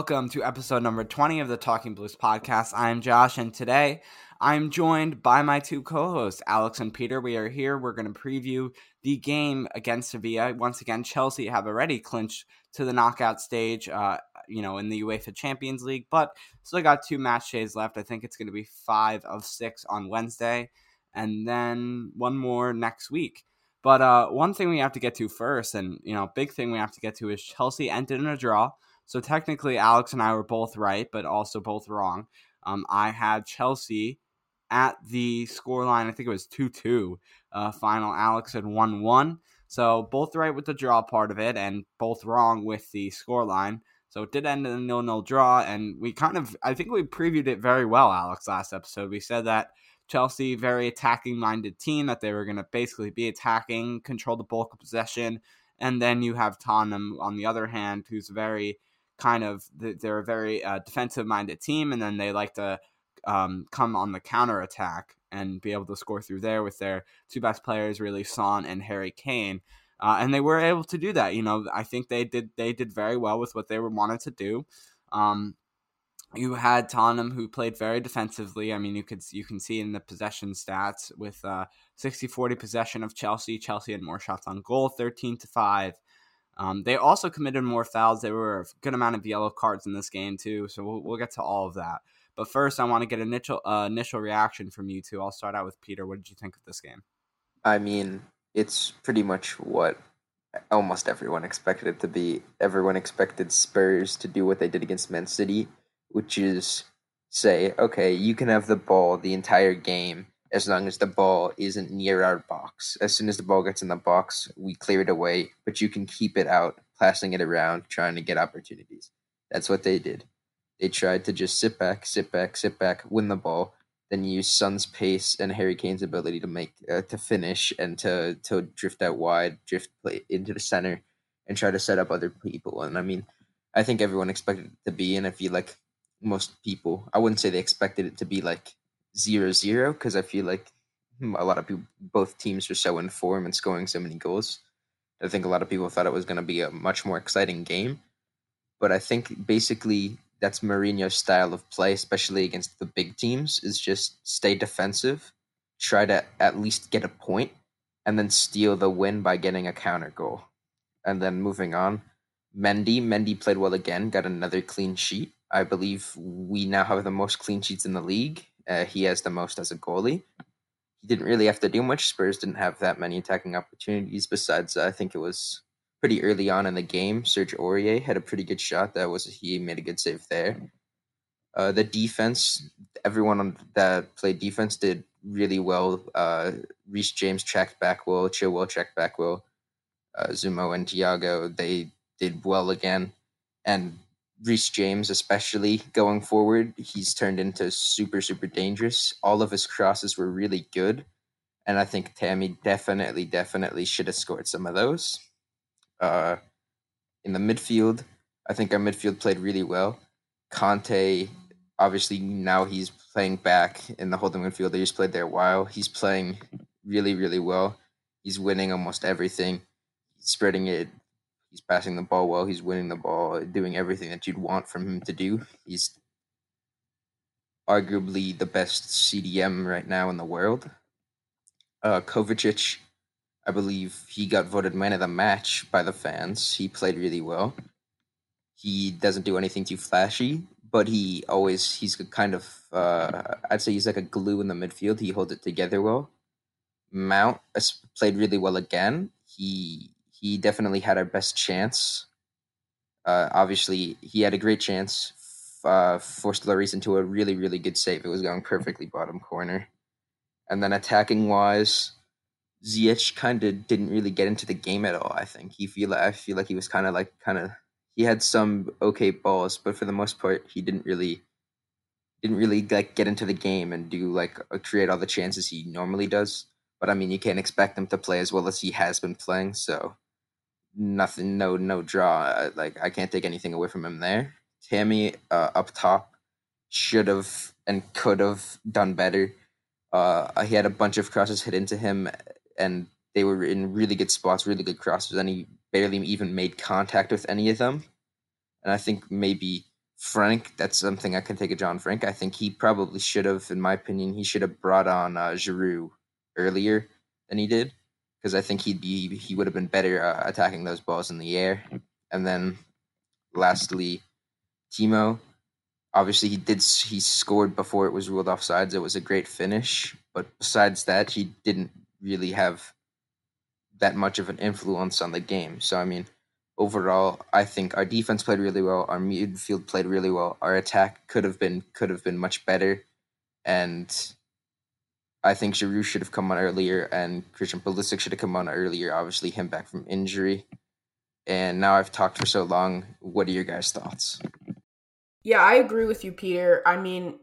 Welcome to episode number 20 of the Talking Blues podcast. I'm Josh, and today I'm joined by my two co hosts, Alex and Peter. We are here. We're going to preview the game against Sevilla. Once again, Chelsea have already clinched to the knockout stage, uh, you know, in the UEFA Champions League, but still got two match days left. I think it's going to be five of six on Wednesday, and then one more next week. But uh, one thing we have to get to first, and, you know, big thing we have to get to is Chelsea ended in a draw so technically, Alex and I were both right, but also both wrong. Um, I had Chelsea at the scoreline. I think it was 2 2 uh, final. Alex had 1 1. So both right with the draw part of it and both wrong with the scoreline. So it did end in a nil nil draw. And we kind of, I think we previewed it very well, Alex, last episode. We said that Chelsea, very attacking minded team, that they were going to basically be attacking, control the bulk of possession. And then you have Tottenham, on the other hand, who's very kind of they're a very uh, defensive minded team, and then they like to um, come on the counter attack and be able to score through there with their two best players, really Son and Harry Kane. Uh, and they were able to do that. You know, I think they did they did very well with what they were wanted to do. Um, you had Tottenham who played very defensively. I mean, you could you can see in the possession stats with uh, 60-40 possession of Chelsea. Chelsea had more shots on goal, 13 to 5. Um, they also committed more fouls. There were a good amount of yellow cards in this game too, so we'll, we'll get to all of that. But first, I want to get initial uh, initial reaction from you two. I'll start out with Peter. What did you think of this game? I mean, it's pretty much what almost everyone expected it to be. Everyone expected Spurs to do what they did against Man City, which is say, okay, you can have the ball the entire game as long as the ball isn't near our box. As soon as the ball gets in the box, we clear it away, but you can keep it out, passing it around, trying to get opportunities. That's what they did. They tried to just sit back, sit back, sit back, win the ball, then use Son's pace and Harry Kane's ability to make uh, to finish and to to drift out wide, drift play into the center, and try to set up other people. And I mean, I think everyone expected it to be, and I feel like most people, I wouldn't say they expected it to be like zero zero because I feel like hmm, a lot of people, both teams are so in form and scoring so many goals. I think a lot of people thought it was going to be a much more exciting game, but I think basically that's Mourinho's style of play, especially against the big teams, is just stay defensive, try to at least get a point, and then steal the win by getting a counter goal. And then moving on, Mendy, Mendy played well again, got another clean sheet. I believe we now have the most clean sheets in the league, uh, he has the most as a goalie. He didn't really have to do much. Spurs didn't have that many attacking opportunities. Besides, I think it was pretty early on in the game. Serge Aurier had a pretty good shot. That was he made a good save there. Uh, the defense, everyone on that played defense did really well. Uh, James tracked back well. Chilwell checked back well. Uh, Zouma and Thiago they did well again, and Reece James, especially going forward, he's turned into super, super dangerous. All of his crosses were really good. And I think Tammy definitely, definitely should have scored some of those. Uh, in the midfield, I think our midfield played really well. Kanté, obviously now he's playing back in the holding midfield. He's played there a while. He's playing really, really well. He's winning almost everything. Spreading it. He's passing the ball well. He's winning the ball, doing everything that you'd want from him to do. He's arguably the best CDM right now in the world. Uh, Kovacic, I believe he got voted man of the match by the fans. He played really well. He doesn't do anything too flashy, but he always he's kind of uh, I'd say he's like a glue in the midfield. He holds it together well. Mount played really well again. He he definitely had our best chance. Uh, obviously, he had a great chance. Uh, forced Lloris into a really really good save. It was going perfectly bottom corner. And then attacking wise, Ziyech kind of didn't really get into the game at all. I think he feel I feel like he was kind of like kind of he had some okay balls, but for the most part, he didn't really didn't really like get into the game and do like uh, create all the chances he normally does. But I mean, you can't expect him to play as well as he has been playing. So nothing, no, no draw. Like I can't take anything away from him there. Tammy uh, up top should have and could have done better. Uh, he had a bunch of crosses hit into him, and they were in really good spots, really good crosses, and he barely even made contact with any of them. And I think maybe Frank, that's something I can take a John Frank. I think he probably should have, in my opinion, he should have brought on uh, earlier than he did because I think he'd be he would have been better uh, attacking those balls in the air. And then, lastly, Timo. Obviously, he did he scored before it was ruled offsides. It was a great finish, but besides that, he didn't really have that much of an influence on the game. So I mean, overall, I think our defense played really well. Our midfield played really well. Our attack could have been could have been much better, and I think Giroud should have come on earlier, and Christian Pulisic should have come on earlier. Obviously, him back from injury. And now I've talked for so long. What are your guys' thoughts? Yeah, I agree with you, Peter. I mean,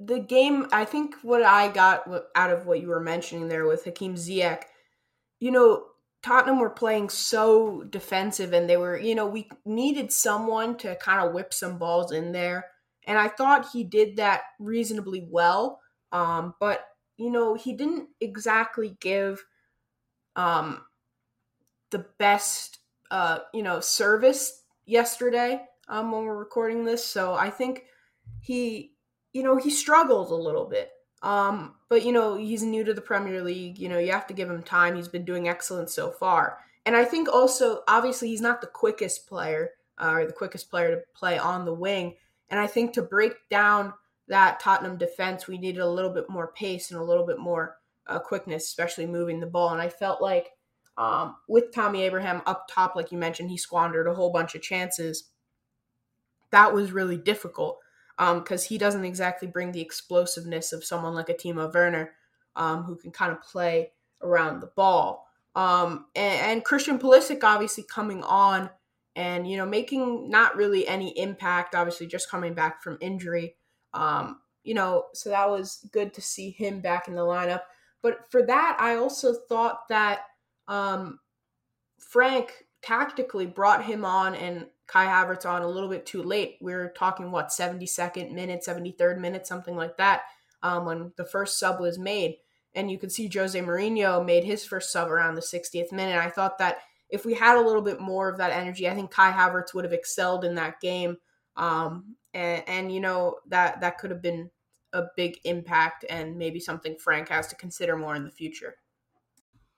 the game. I think what I got out of what you were mentioning there with Hakim Ziyech you know, Tottenham were playing so defensive and they were, you know, we needed someone to kind of whip some balls in there. And I thought he did that reasonably well. Um, but, you know, he didn't exactly give um, the best, uh, you know, service yesterday um, when we're recording this. So I think he, you know, he struggled a little bit. Um, but you know, he's new to the Premier League. You know, you have to give him time. He's been doing excellent so far. And I think also, obviously, he's not the quickest player uh, or the quickest player to play on the wing. And I think to break down that Tottenham defense, we needed a little bit more pace and a little bit more uh, quickness, especially moving the ball. And I felt like um, with Tammy Abraham up top, like you mentioned, he squandered a whole bunch of chances. That was really difficult because um, he doesn't exactly bring the explosiveness of someone like a Timo Werner, um, who can kind of play around the ball. Um, and, and, Christian Pulisic obviously coming on and you know making not really any impact. Obviously, just coming back from injury. Um, you know, so that was good to see him back in the lineup. But for that, I also thought that um, Frank tactically brought him on and Kai Havertz on a little bit too late. We are talking what 72nd minute, 73rd minute, something like that, um, when the first sub was made. And you could see Jose Mourinho made his first sub around the 60th minute. I thought that if we had a little bit more of that energy, I think Kai Havertz would have excelled in that game. Um, and, and you know that that could have been a big impact and maybe something Frank has to consider more in the future.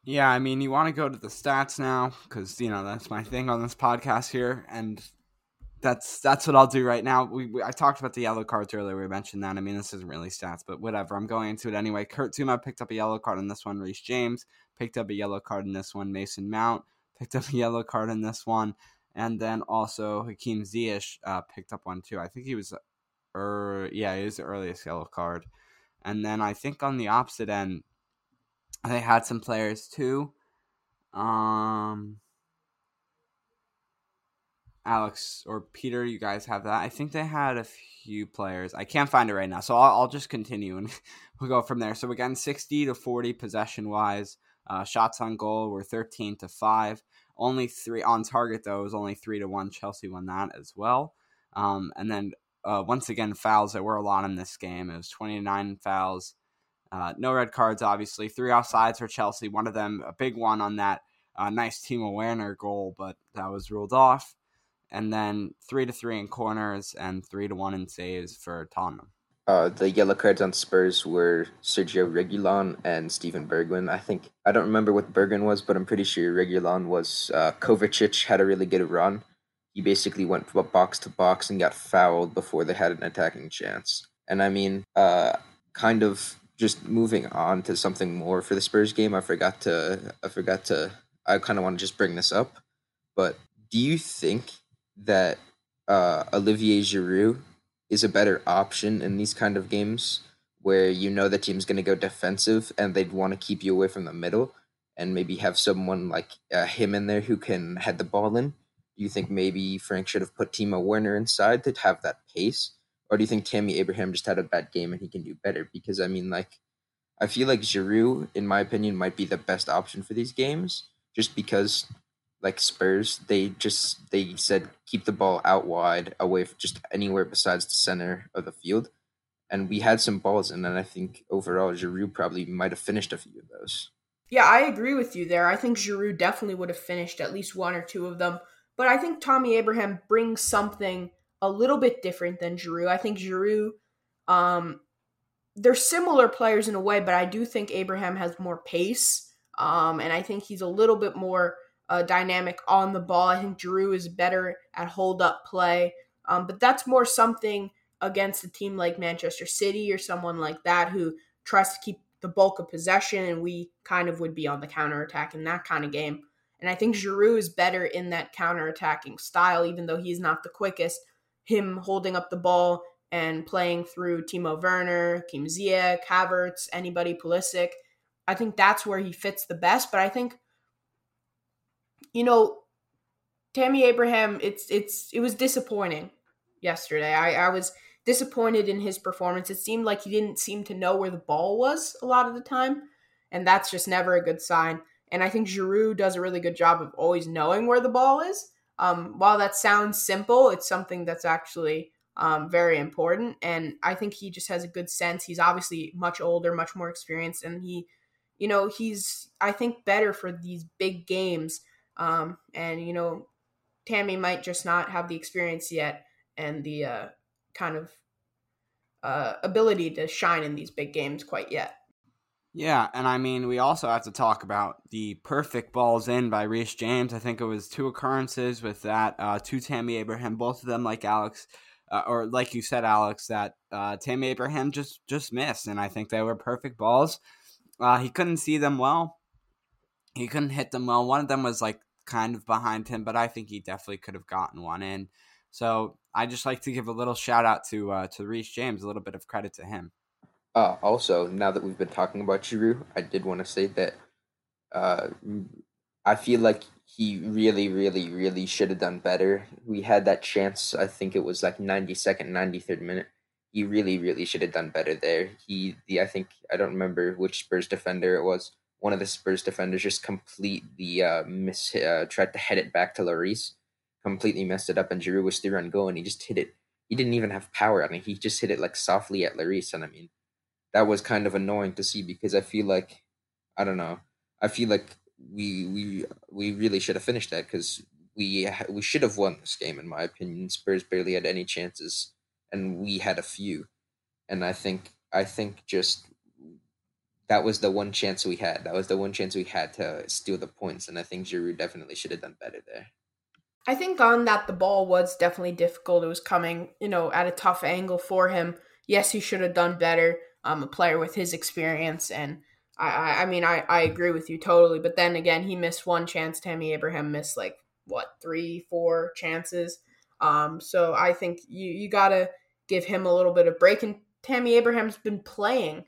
Yeah, I mean, you want to go to the stats now because you know that's my thing on this podcast here, and that's that's what I'll do right now. We, we, I talked about the yellow cards earlier. We mentioned that. I mean, this isn't really stats, but whatever. I'm going into it anyway. Kurt Zouma picked up a yellow card in this one. Reece James picked up a yellow card in this one. Mason Mount picked up a yellow card in this one, and then also Hakim Ziyech uh, picked up one too. I think he was, er, yeah, he was the earliest yellow card, and then I think on the opposite end they had some players too. Um, Alex or Peter, you guys have that. I think they had a few players. I can't find it right now, so I'll, I'll just continue and we'll go from there. So again, sixty to forty possession wise. Uh, shots on goal were thirteen to five. Only three on target though It was only three to one. Chelsea won that as well. Um, and then uh, once again, fouls. There were a lot in this game. It was 29 fouls. Uh, no red cards, obviously. Three offsides for Chelsea. One of them, a big one on that uh, nice Timo Werner's goal, but that was ruled off. And then three to three in corners and three to one in saves for Tottenham. Uh, the yellow cards on Spurs were Sergio Reguilon and Steven Bergwijn. I think I don't remember what Bergwijn was, but I'm pretty sure Reguilon was uh, Kovacic had a really good run. He basically went box to box and got fouled before they had an attacking chance. And I mean, uh, kind of just moving on to something more for the Spurs game. I forgot to I forgot to I kind of want to just bring this up, but do you think that uh, Olivier Giroud is a better option in these kind of games where you know the team's going to go defensive and they'd want to keep you away from the middle and maybe have someone like uh, him in there who can head the ball in? Do you think maybe Frank should have put Timo Werner inside to have that pace? Or do you think Tammy Abraham just had a bad game and he can do better? Because, I mean, like, I feel like Giroud, in my opinion, might be the best option for these games just because like Spurs, they just they said keep the ball out wide, away from just anywhere besides the center of the field. And we had some balls, and then I think overall Giroud probably might have finished a few of those. Yeah, I agree with you there. I think Giroud definitely would have finished at least one or two of them. But I think Tammy Abraham brings something a little bit different than Giroud. I think Giroud, um, they're similar players in a way, but I do think Abraham has more pace, um, and I think he's a little bit more uh, dynamic on the ball. I think Giroud is better at hold up play, um, but that's more something against a team like Manchester City or someone like that who tries to keep the bulk of possession, and we kind of would be on the counter attack in that kind of game. And I think Giroud is better in that counter attacking style, even though he's not the quickest. Him holding up the ball and playing through Timo Werner, Kim Ziyech, Havertz, anybody, Pulisic. I think that's where he fits the best. But I think you know, Tammy Abraham, it's it's it was disappointing yesterday. I, I was disappointed in his performance. It seemed like he didn't seem to know where the ball was a lot of the time, and that's just never a good sign. And I think Giroud does a really good job of always knowing where the ball is. Um, while that sounds simple, it's something that's actually um, very important. And I think he just has a good sense. He's obviously much older, much more experienced, and he, you know, he's I think better for these big games um, and you know, Tammy might just not have the experience yet and the uh, kind of uh, ability to shine in these big games quite yet. Yeah, and I mean, we also have to talk about the perfect balls in by Reece James. I think it was two occurrences with that, uh, to Tammy Abraham, both of them like Alex, uh, or like you said, Alex, that uh, Tammy Abraham just just missed, and I think they were perfect balls. Uh, he couldn't see them well. He couldn't hit them well. One of them was like kind of behind him, but I think he definitely could have gotten one in. So I just like to give a little shout out to uh, to Reece James, a little bit of credit to him. Uh, also, now that we've been talking about Giroud, I did want to say that uh, I feel like he really, really, really should have done better. We had that chance. I think it was like 92nd, 93rd minute. He really, really should have done better there. He, the I think I don't remember which Spurs defender it was one of the Spurs defenders just completely uh, miss uh, tried to head it back to Lloris, completely messed it up, and Giroud was still on goal, and he just hit it. He didn't even have power on it. He just hit it like softly at Lloris, and I mean, that was kind of annoying to see because I feel like, I don't know, I feel like we we we really should have finished that because we we should have won this game in my opinion. Spurs barely had any chances, and we had a few, and I think I think just that was the one chance we had. That was the one chance we had to steal the points, and I think Giroud definitely should have done better there. I think on that the ball was definitely difficult. It was coming, you know, at a tough angle for him. Yes, he should have done better. Um, a player with his experience, and I, I, I mean, I, I agree with you totally. But then again, he missed one chance. Tammy Abraham missed like what three, four chances. Um, so I think you you gotta give him a little bit of break. And Tammy Abraham's been playing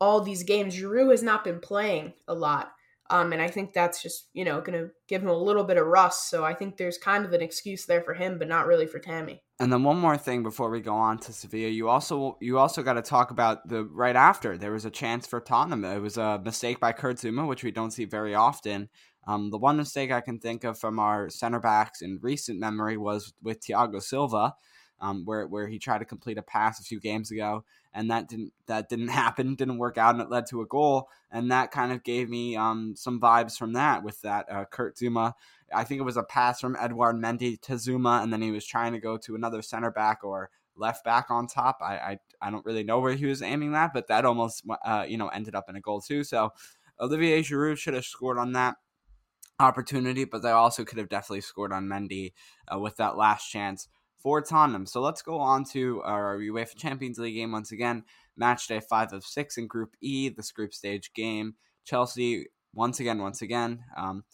all these games. Giroud has not been playing a lot. Um, and I think that's just, you know, going to give him a little bit of rust. So I think there's kind of an excuse there for him, but not really for Tammy. And then one more thing before we go on to Sevilla, you also you also got to talk about the right after there was a chance for Tottenham. It was a mistake by Kurt Zouma, which we don't see very often. Um, the one mistake I can think of from our center backs in recent memory was with Thiago Silva. um, where where he tried to complete a pass a few games ago, and that didn't that didn't happen, didn't work out, and it led to a goal, and that kind of gave me um, some vibes from that with that uh, Kurt Zouma. I think it was a pass from Edouard Mendy to Zouma, and then he was trying to go to another center back or left back on top. I I, I don't really know where he was aiming that, but that almost uh, you know ended up in a goal too. So Olivier Giroud should have scored on that opportunity, but they also could have definitely scored on Mendy uh, with that last chance for Tottenham. So let's go on to our UEFA Champions League game once again. Match day five of six in Group E, this group stage game. Chelsea once again, once again. Um,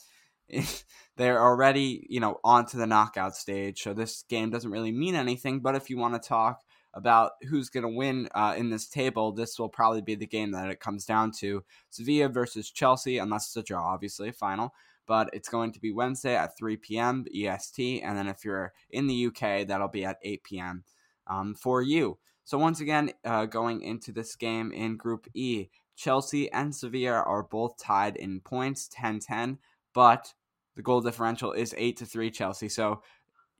they're already, you know, on to the knockout stage. So this game doesn't really mean anything. But if you want to talk about who's going to win uh, in this table, this will probably be the game that it comes down to. Sevilla versus Chelsea, unless it's a draw, obviously, final but it's going to be Wednesday at 3 p.m. EST. And then if you're in the UK, that'll be at 8 p.m. Um, for you. So, once again, uh, going into this game in Group E, Chelsea and Sevilla are both tied in points 10 10, but the goal differential is 8 to 3 Chelsea. So,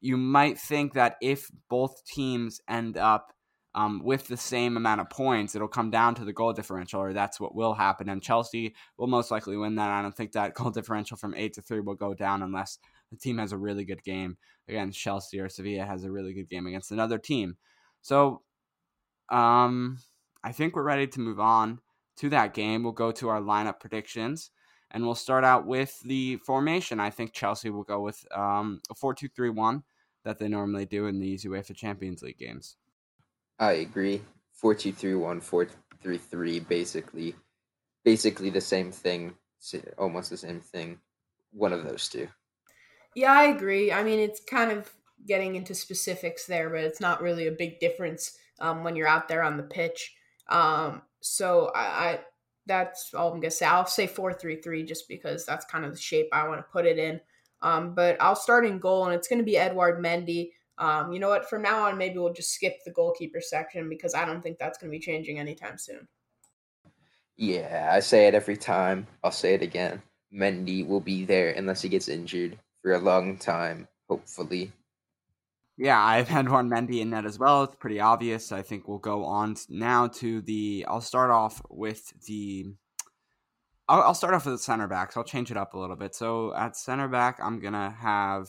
you might think that if both teams end up um, with the same amount of points, it'll come down to the goal differential, or that's what will happen. And Chelsea will most likely win that. I don't think that goal differential from eight to three will go down unless the team has a really good game against Chelsea or Sevilla has a really good game against another team. So, um, I think we're ready to move on to that game. We'll go to our lineup predictions. And we'll start out with the formation. I think Chelsea will go with um, a 4 2 3 1 that they normally do in these UEFA Champions League games. I agree. Four two three one, four three three, basically, basically the same thing, almost the same thing. One of those two. Yeah, I agree. I mean, it's kind of getting into specifics there, but it's not really a big difference um, when you're out there on the pitch. Um, so I, I, that's all I'm gonna say. I'll say four three three just because that's kind of the shape I want to put it in. Um, but I'll start in goal, and it's going to be Edouard Mendy. Um, you know what? From now on, maybe we'll just skip the goalkeeper section because I don't think that's going to be changing anytime soon. Yeah, I say it every time. I'll say it again. Mendy will be there unless he gets injured for a long time, hopefully. Yeah, I've had one Mendy in that as well. It's pretty obvious. I think we'll go on now to the. I'll start off with the. I'll, I'll start off with the center backs. I'll change it up a little bit. So at center back, I'm gonna have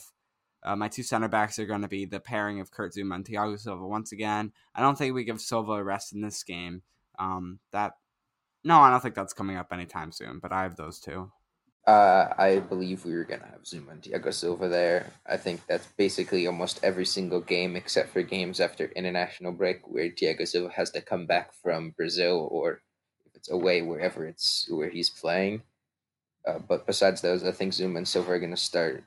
uh, my two center backs are going to be the pairing of Kurt and Thiago Silva once again. I don't think we give Silva a rest in this game. Um, that no, I don't think that's coming up anytime soon. But I have those two. Uh, I believe we were gonna have Zouma and Thiago Silva there. I think that's basically almost every single game except for games after international break where Thiago Silva has to come back from Brazil or if it's away wherever it's where he's playing. Uh, but besides those, I think Zouma and Silva are gonna start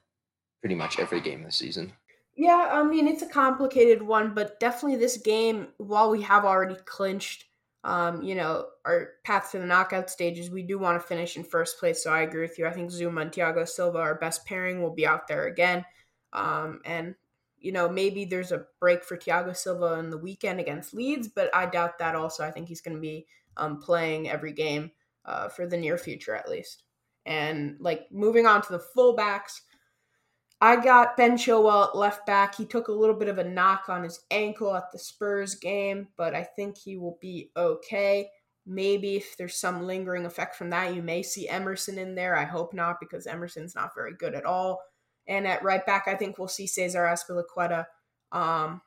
pretty much every game this season. Yeah, I mean it's a complicated one, but definitely this game, while we have already clinched, um, you know, our path to the knockout stages, we do want to finish in first place. So I agree with you. I think Zouma and Thiago Silva, our best pairing, will be out there again. Um, and you know, maybe there's a break for Thiago Silva in the weekend against Leeds, but I doubt that. Also, I think he's going to be um, playing every game uh, for the near future at least. And like moving on to the fullbacks. I got Ben Chilwell at left back. He took a little bit of a knock on his ankle at the Spurs game, but I think he will be okay. Maybe if there's some lingering effect from that, you may see Emerson in there. I hope not, because Emerson's not very good at all. And at right back, I think we'll see Cesar Azpilicueta, um,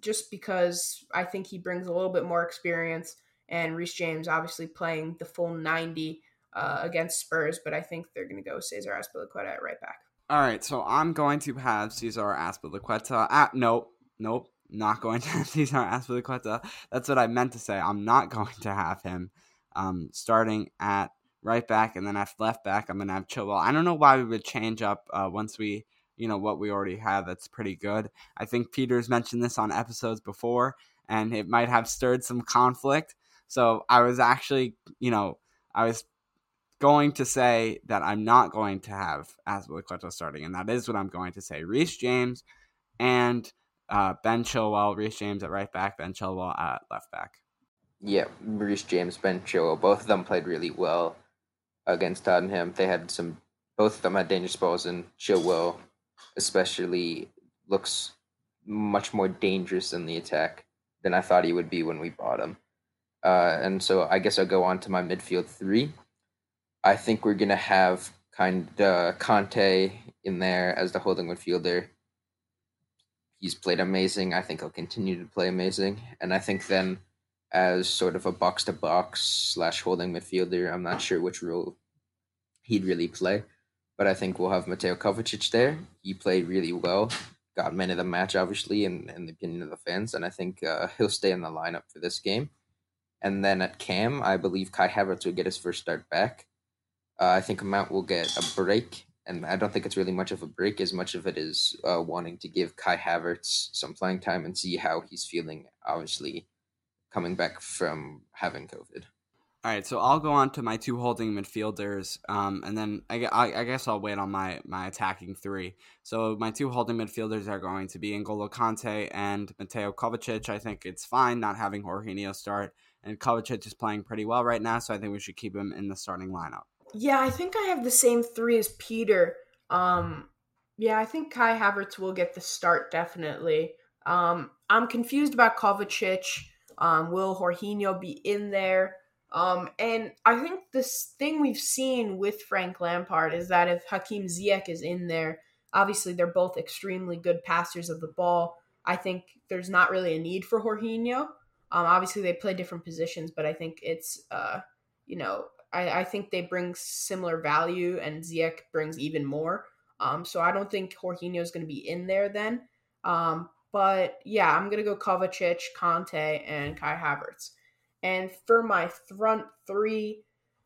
just because I think he brings a little bit more experience. And Reece James obviously playing the full 90 uh, against Spurs, but I think they're going to go Cesar Azpilicueta at right back. All right, so I'm going to have Cesar Azpilicueta. At, nope, nope, not going to have Cesar Azpilicueta. That's what I meant to say. I'm not going to have him um, starting at right back, and then at left back, I'm going to have Chilwell. I don't know why we would change up uh, once we, you know, what we already have. That's pretty good. I think Peter's mentioned this on episodes before, and it might have stirred some conflict. So I was actually, you know, I was going to say that I'm not going to have Azpilicueta starting, and that is what I'm going to say. Reece James and uh, Ben Chilwell. Reece James at right back, Ben Chilwell at left back. Yeah, Reece James, Ben Chilwell. Both of them played really well against Tottenham. They had some. Both of them had dangerous balls, and Chilwell especially looks much more dangerous in the attack than I thought he would be when we bought him. Uh, and so I guess I'll go on to my midfield three. I think we're gonna have kind of Kanté in there as the holding midfielder. He's played amazing. I think he'll continue to play amazing, and I think then as sort of a box to box slash holding midfielder, I'm not sure which role he'd really play, but I think we'll have Mateo Kovacic there. He played really well, got man of the match, obviously, in, in the opinion of the fans, and I think uh, he'll stay in the lineup for this game. And then at CAM, I believe Kai Havertz will get his first start back. Uh, I think Mount will get a break, and I don't think it's really much of a break as much of it is uh, wanting to give Kai Havertz some playing time and see how he's feeling. Obviously, coming back from having COVID. All right, so I'll go on to my two holding midfielders, um, and then I, I, I, guess I'll wait on my, my attacking three. So my two holding midfielders are going to be N'Golo Kanté and Mateo Kovacic. I think it's fine not having Jorginho start, and Kovacic is playing pretty well right now, so I think we should keep him in the starting lineup. Yeah, I think I have the same three as Peter. Um, yeah, I think Kai Havertz will get the start definitely. Um, I'm confused about Kovacic. Um, will Jorginho be in there? Um, and I think this thing we've seen with Frank Lampard is that if Hakim Ziyech is in there, obviously they're both extremely good passers of the ball. I think there's not really a need for Jorginho. Um, obviously they play different positions, but I think it's uh, you know I, I think they bring similar value, and Ziyech brings even more. Um, so I don't think Jorginho is going to be in there then. Um, but yeah, I'm gonna go Kovacic, Kanté, and Kai Havertz. And for my front three,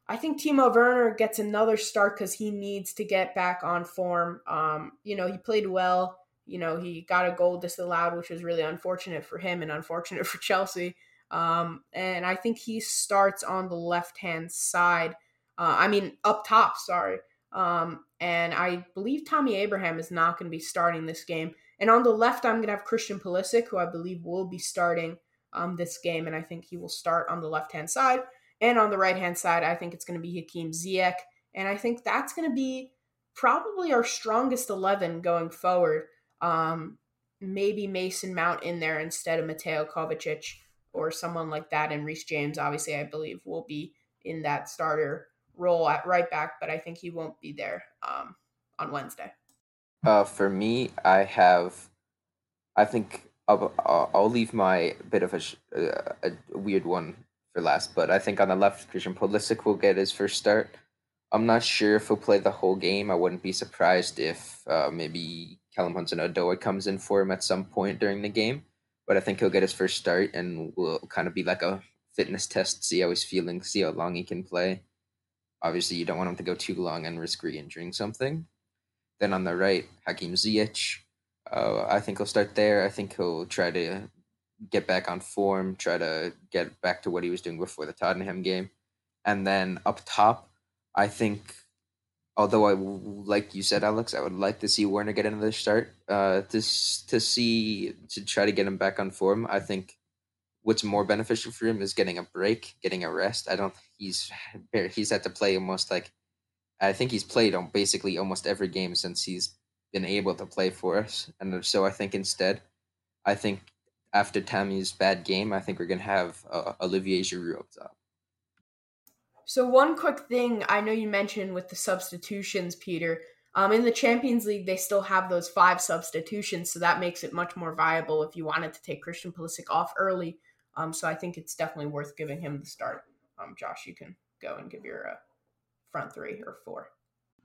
I think Timo Werner gets another start because he needs to get back on form. Um, you know, he played well. You know, he got a goal disallowed, which was really unfortunate for him and unfortunate for Chelsea. Um, and I think he starts on the left hand side. Uh, I mean, up top, sorry. Um, and I believe Tammy Abraham is not going to be starting this game. And on the left, I'm going to have Christian Pulisic, who I believe will be starting um, this game. And I think he will start on the left hand side. And on the right hand side, I think it's going to be Hakim Ziyech. And I think that's going to be probably our strongest 11 going forward. Um, maybe Mason Mount in there instead of Mateo Kovacic or someone like that. And Reece James, obviously, I believe will be in that starter role at right back, but I think he won't be there um, on Wednesday. Uh, for me, I have, I think I'll, I'll leave my bit of a, uh, a weird one for last, but I think on the left, Christian Pulisic will get his first start. I'm not sure if he'll play the whole game. I wouldn't be surprised if uh, maybe Callum Hudson-Odoi comes in for him at some point during the game but I think he'll get his first start and will kind of be like a fitness test, see how he's feeling, see how long he can play. Obviously, you don't want him to go too long and risk re-injuring something. Then on the right, Hakim Ziyech. Uh, I think he'll start there. I think he'll try to get back on form, try to get back to what he was doing before the Tottenham game. And then up top, I think although I like you said, Alex, I would like to see Werner get another start. Uh, to to see to try to get him back on form. I think what's more beneficial for him is getting a break, getting a rest. I don't. He's he's had to play almost like. I think he's played on basically almost every game since he's been able to play for us, and so I think instead, I think after Tammy's bad game, I think we're gonna have uh, Olivier Giroud up top. So one quick thing I know you mentioned with the substitutions, Peter. Um, in the Champions League, they still have those five substitutions, so that makes it much more viable if you wanted to take Christian Pulisic off early. Um, so I think it's definitely worth giving him the start. Um, Josh, you can go and give your uh, front three or four.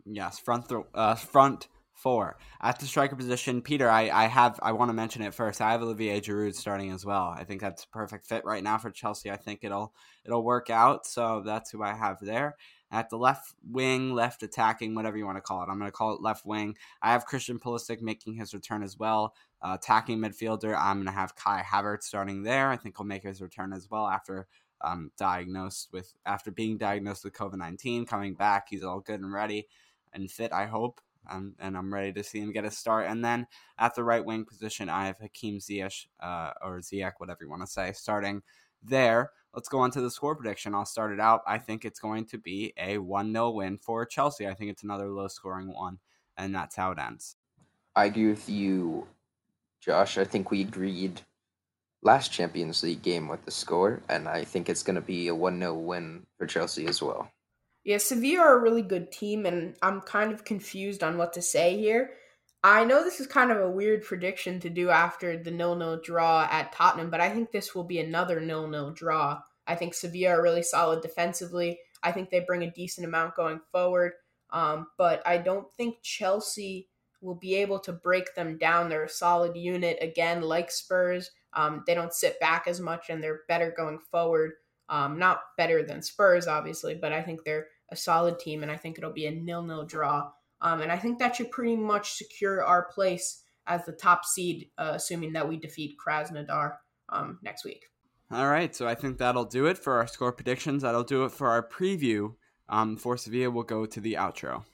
Yes, front th- uh, front four at the striker position. Peter, I, I have I want to mention it first. I have Olivier Giroud starting as well. I think that's a perfect fit right now for Chelsea. I think it'll it'll work out. So that's who I have there. At the left wing, left attacking, whatever you want to call it. I'm going to call it left wing. I have Christian Pulisic making his return as well. Uh, attacking midfielder, I'm going to have Kai Havertz starting there. I think he'll make his return as well after um, diagnosed with after being diagnosed with COVID 19, coming back. He's all good and ready and fit, I hope. Um, and I'm ready to see him get a start. And then at the right wing position, I have Hakim Ziyech, uh, or Ziyech, whatever you want to say, starting there. Let's go on to the score prediction. I'll start it out. I think it's going to be a 1 0 win for Chelsea. I think it's another low scoring one, and that's how it ends. I agree with you Josh. I think we agreed last Champions League game with the score, and I think it's going to be a 1 0 win for Chelsea as well. Yeah, Sevilla are a really good team, and I'm kind of confused on what to say here. I know this is kind of a weird prediction to do after the nil-nil draw at Tottenham, but I think this will be another nil-nil draw. I think Sevilla are really solid defensively. I think they bring a decent amount going forward, um, but I don't think Chelsea will be able to break them down. They're a solid unit again, like Spurs. Um, they don't sit back as much, and they're better going forward. Um, not better than Spurs, obviously, but I think they're a solid team, and I think it'll be a nil-nil draw. Um, and I think that should pretty much secure our place as the top seed, uh, assuming that we defeat Krasnodar um, next week. All right, so I think that'll do it for our score predictions. That'll do it for our preview. Um, for Sevilla, we'll go to the outro.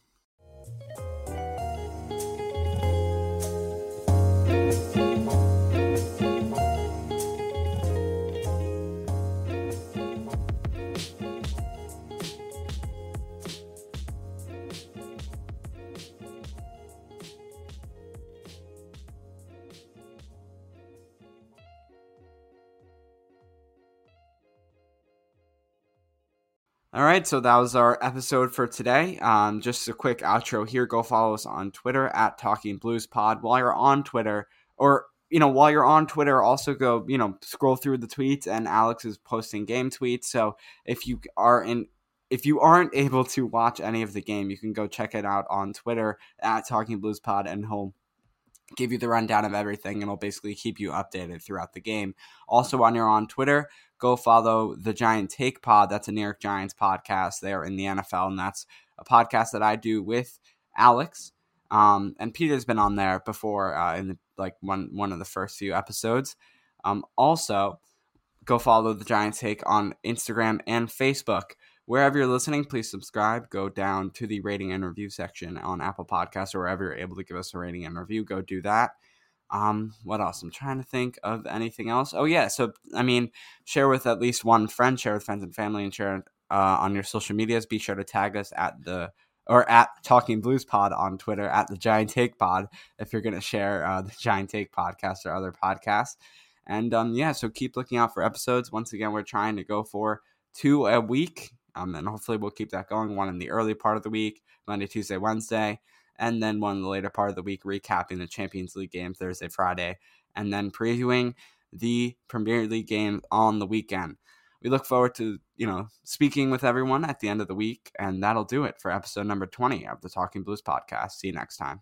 All right, so that was our episode for today. Um, just a quick outro here. Go follow us on Twitter at Talking Blues Pod. While you're on Twitter, or you know, while you're on Twitter, also go you know scroll through the tweets. And Alex is posting game tweets. So if you are in, if you aren't able to watch any of the game, you can go check it out on Twitter at Talking Blues Pod, and he'll give you the rundown of everything and it'll basically keep you updated throughout the game. Also, when you're on Twitter, go follow the Giant Take Pod. That's a New York Giants podcast. They're in the NFL, and that's a podcast that I do with Alex. Um, and Peter's been on there before uh, in the, like one one of the first few episodes. Um, also, go follow the Giant Take on Instagram and Facebook. Wherever you're listening, please subscribe. Go down to the rating and review section on Apple Podcasts or wherever you're able to give us a rating and review. Go do that. Um, what else? I'm trying to think of anything else. Oh yeah, so I mean, share with at least one friend, share with friends and family, and share uh, on your social medias. Be sure to tag us at the or at Talking Blues Pod on Twitter at the Giant Take Pod if you're going to share uh, the Giant Take podcast or other podcasts. And um, yeah, so keep looking out for episodes. Once again, we're trying to go for two a week, um, and hopefully we'll keep that going. One in the early part of the week, Monday, Tuesday, Wednesday and then one in the later part of the week recapping the Champions League game Thursday, Friday, and then previewing the Premier League game on the weekend. We look forward to, you know, speaking with everyone at the end of the week, and that'll do it for episode number 20 of the Talking Blues podcast. See you next time.